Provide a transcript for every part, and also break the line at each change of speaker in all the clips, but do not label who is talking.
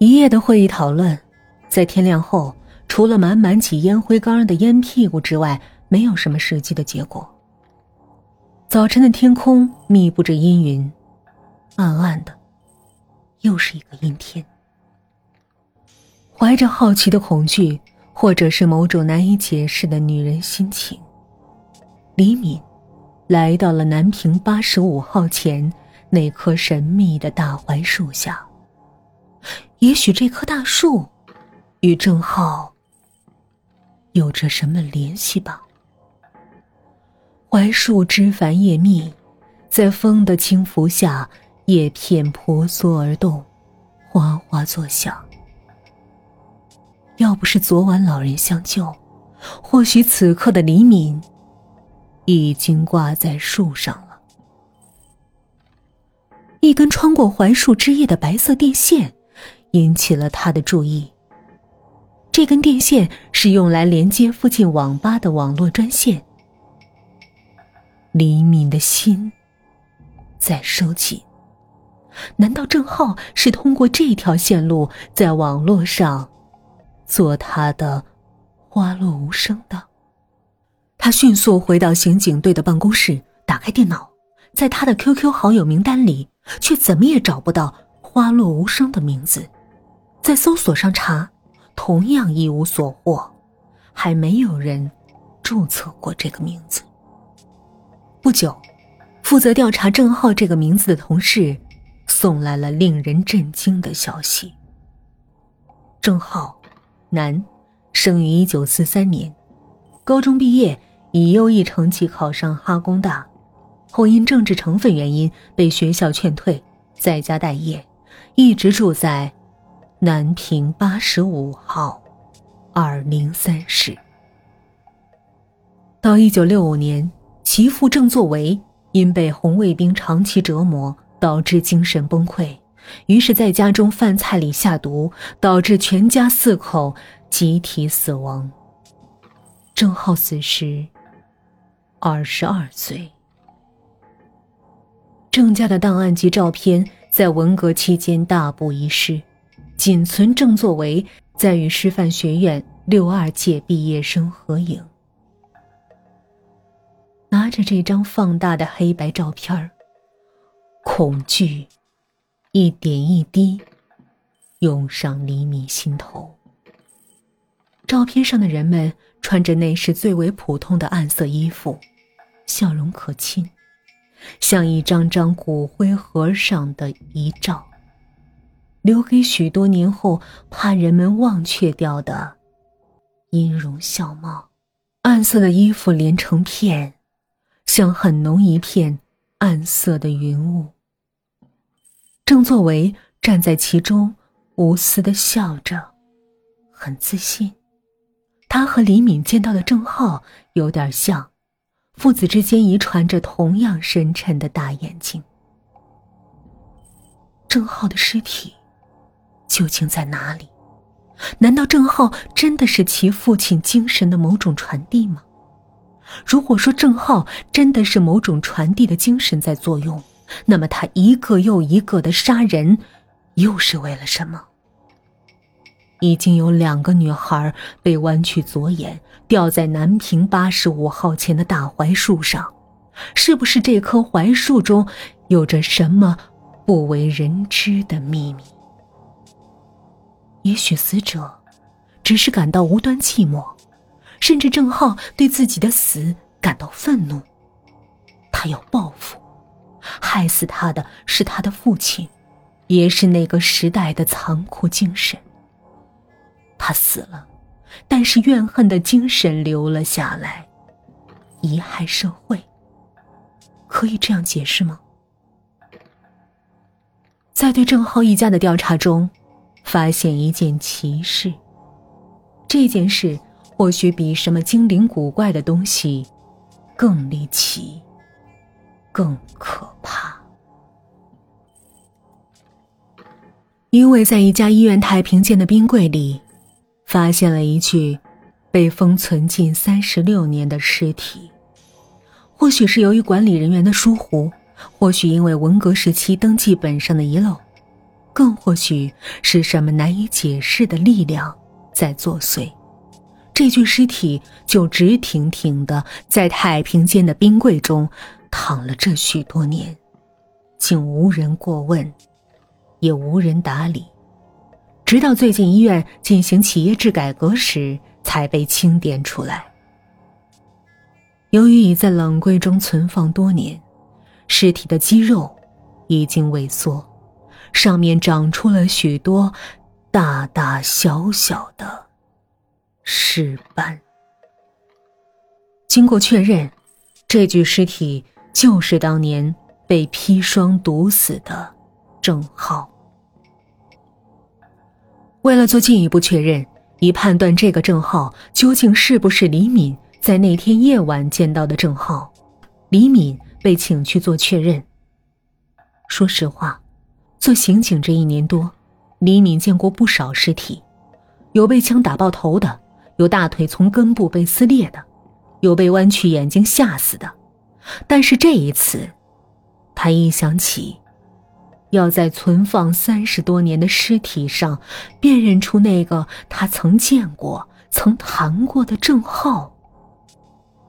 一夜的会议讨论，在天亮后，除了满满起烟灰缸的烟屁股之外，没有什么实际的结果。早晨的天空密布着阴云，暗暗的，又是一个阴天。怀着好奇的恐惧，或者是某种难以解释的女人心情，李敏来到了南平八十五号前那棵神秘的大槐树下。也许这棵大树与郑浩有着什么联系吧。槐树枝繁叶密，在风的轻拂下，叶片婆娑而动，哗哗作响。要不是昨晚老人相救，或许此刻的李敏已经挂在树上了。一根穿过槐树枝叶的白色电线引起了他的注意。这根电线是用来连接附近网吧的网络专线。李敏的心在收紧。难道郑浩是通过这条线路在网络上做他的花落无声的？他迅速回到刑警队的办公室，打开电脑，在他的 QQ 好友名单里，却怎么也找不到“花落无声”的名字。在搜索上查，同样一无所获，还没有人注册过这个名字。不久，负责调查郑浩这个名字的同事送来了令人震惊的消息。郑浩，男，生于一九四三年，高中毕业，以优异成绩考上哈工大，后因政治成分原因被学校劝退，在家待业，一直住在南平八十五号二零三室。到一九六五年。其父郑作为因被红卫兵长期折磨，导致精神崩溃，于是在家中饭菜里下毒，导致全家四口集体死亡。郑浩死时二十二岁。郑家的档案及照片在文革期间大部遗失，仅存郑作为在与师范学院六二届毕业生合影。拿着这张放大的黑白照片恐惧一点一滴涌上李敏心头。照片上的人们穿着那时最为普通的暗色衣服，笑容可亲，像一张张骨灰盒上的遗照，留给许多年后怕人们忘却掉的音容笑貌。暗色的衣服连成片。像很浓一片暗色的云雾。郑作为站在其中，无私的笑着，很自信。他和李敏见到的郑浩有点像，父子之间遗传着同样深沉的大眼睛。郑浩的尸体究竟在哪里？难道郑浩真的是其父亲精神的某种传递吗？如果说郑浩真的是某种传递的精神在作用，那么他一个又一个的杀人，又是为了什么？已经有两个女孩被弯曲左眼，吊在南平八十五号前的大槐树上，是不是这棵槐树中有着什么不为人知的秘密？也许死者只是感到无端寂寞。甚至郑浩对自己的死感到愤怒，他要报复，害死他的是他的父亲，也是那个时代的残酷精神。他死了，但是怨恨的精神留了下来，遗害社会。可以这样解释吗？在对郑浩一家的调查中，发现一件奇事。这件事。或许比什么精灵古怪的东西更离奇、更可怕，因为在一家医院太平间的冰柜里，发现了一具被封存近三十六年的尸体。或许是由于管理人员的疏忽，或许因为文革时期登记本上的遗漏，更或许是什么难以解释的力量在作祟。这具尸体就直挺挺的在太平间的冰柜中躺了这许多年，竟无人过问，也无人打理，直到最近医院进行企业制改革时，才被清点出来。由于已在冷柜中存放多年，尸体的肌肉已经萎缩，上面长出了许多大大小小的。尸斑。经过确认，这具尸体就是当年被砒霜毒死的郑浩。为了做进一步确认，以判断这个郑浩究竟是不是李敏在那天夜晚见到的郑浩，李敏被请去做确认。说实话，做刑警这一年多，李敏见过不少尸体，有被枪打爆头的。有大腿从根部被撕裂的，有被弯曲眼睛吓死的，但是这一次，他一想起要在存放三十多年的尸体上辨认出那个他曾见过、曾谈过的郑浩，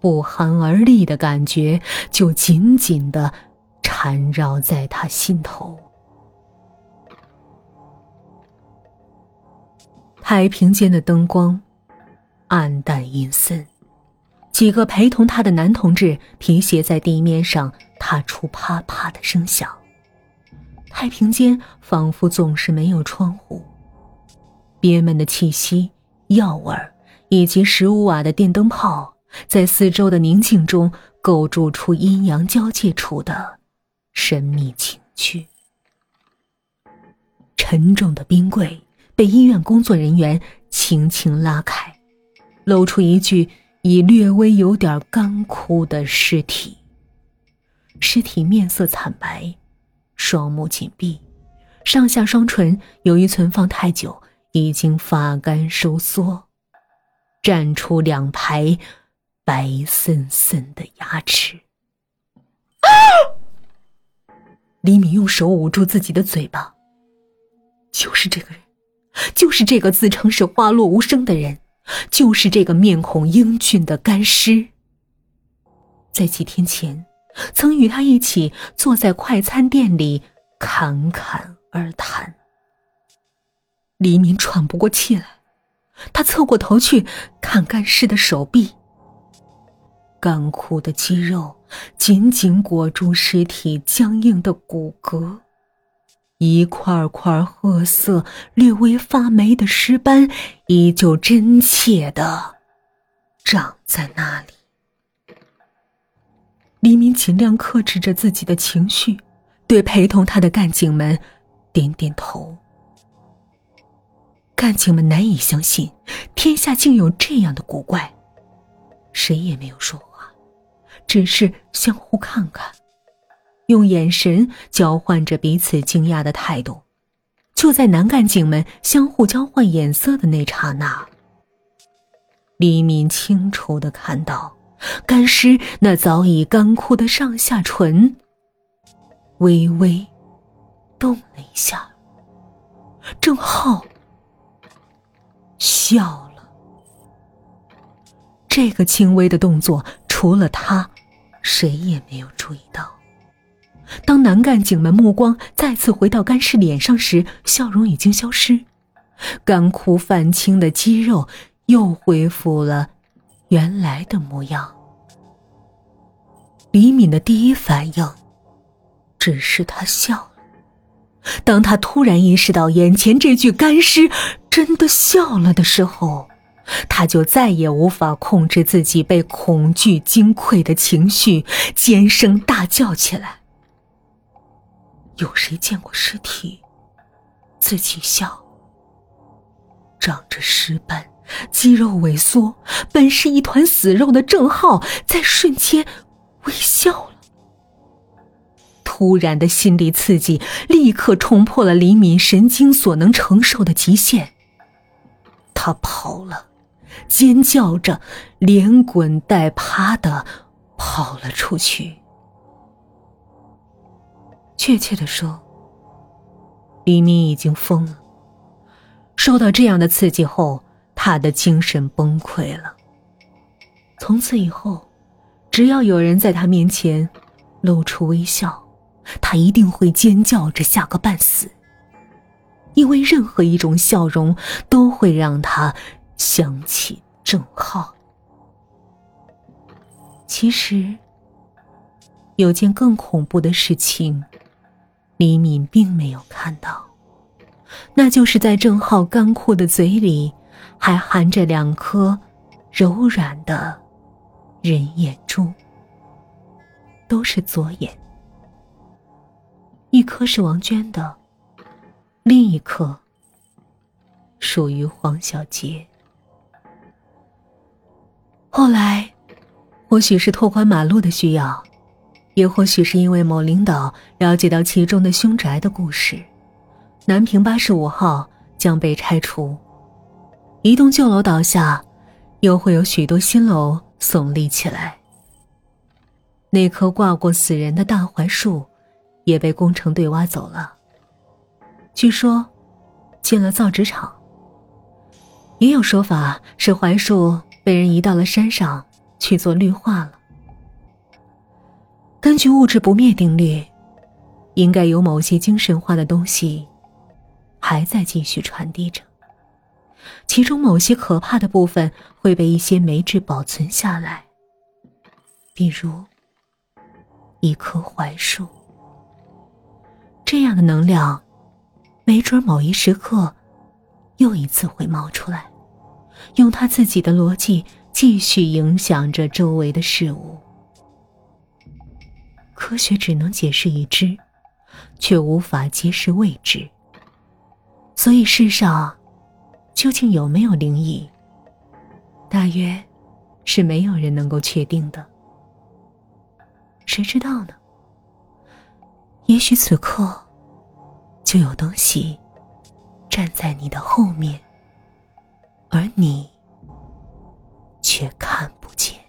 不寒而栗的感觉就紧紧的缠绕在他心头。太平间的灯光。暗淡阴森，几个陪同他的男同志皮鞋在地面上踏出啪啪的声响。太平间仿佛总是没有窗户，憋闷的气息、药味以及十五瓦的电灯泡，在四周的宁静中构筑出阴阳交界处的神秘情趣。沉重的冰柜被医院工作人员轻轻拉开。露出一具已略微有点干枯的尸体。尸体面色惨白，双目紧闭，上下双唇由于存放太久，已经发干收缩，绽出两排白森森的牙齿。李敏用手捂住自己的嘴巴。就是这个人，就是这个自称是花落无声的人。就是这个面孔英俊的干尸，在几天前，曾与他一起坐在快餐店里侃侃而谈。黎明喘不过气来，他侧过头去看干尸的手臂，干枯的肌肉紧紧裹住尸体僵硬的骨骼。一块块褐色、略微发霉的尸斑，依旧真切的长在那里。黎明尽量克制着自己的情绪，对陪同他的干警们点点头。干警们难以相信，天下竟有这样的古怪，谁也没有说话，只是相互看看。用眼神交换着彼此惊讶的态度，就在男干警们相互交换眼色的那刹那，李敏清楚的看到，干尸那早已干枯的上下唇微微动了一下，郑浩笑了。这个轻微的动作，除了他，谁也没有注意到。当男干警们目光再次回到干尸脸上时，笑容已经消失，干枯泛青的肌肉又恢复了原来的模样。李敏的第一反应只是他笑了。当他突然意识到眼前这具干尸真的笑了的时候，他就再也无法控制自己被恐惧惊溃的情绪，尖声大叫起来。有谁见过尸体自己笑？长着尸斑、肌肉萎缩、本是一团死肉的郑浩，在瞬间微笑了。突然的心理刺激立刻冲破了李敏神经所能承受的极限，他跑了，尖叫着，连滚带爬的跑了出去。确切的说，李明已经疯了。受到这样的刺激后，他的精神崩溃了。从此以后，只要有人在他面前露出微笑，他一定会尖叫着吓个半死。因为任何一种笑容都会让他想起郑浩。其实，有件更恐怖的事情，李敏并没有看到。那就是在郑浩干枯的嘴里，还含着两颗柔软的人眼珠，都是左眼，一颗是王娟的，另一颗属于黄小杰。后来，或许是拓宽马路的需要，也或许是因为某领导了解到其中的凶宅的故事。南平八十五号将被拆除，一栋旧楼倒下，又会有许多新楼耸立起来。那棵挂过死人的大槐树，也被工程队挖走了。据说，进了造纸厂。也有说法是槐树被人移到了山上去做绿化了。根据物质不灭定律，应该有某些精神化的东西。还在继续传递着，其中某些可怕的部分会被一些媒质保存下来，比如一棵槐树。这样的能量，没准某一时刻又一次会冒出来，用他自己的逻辑继续影响着周围的事物。科学只能解释已知，却无法揭示未知。所以，世上究竟有没有灵异，大约是没有人能够确定的。谁知道呢？也许此刻就有东西站在你的后面，而你却看不见。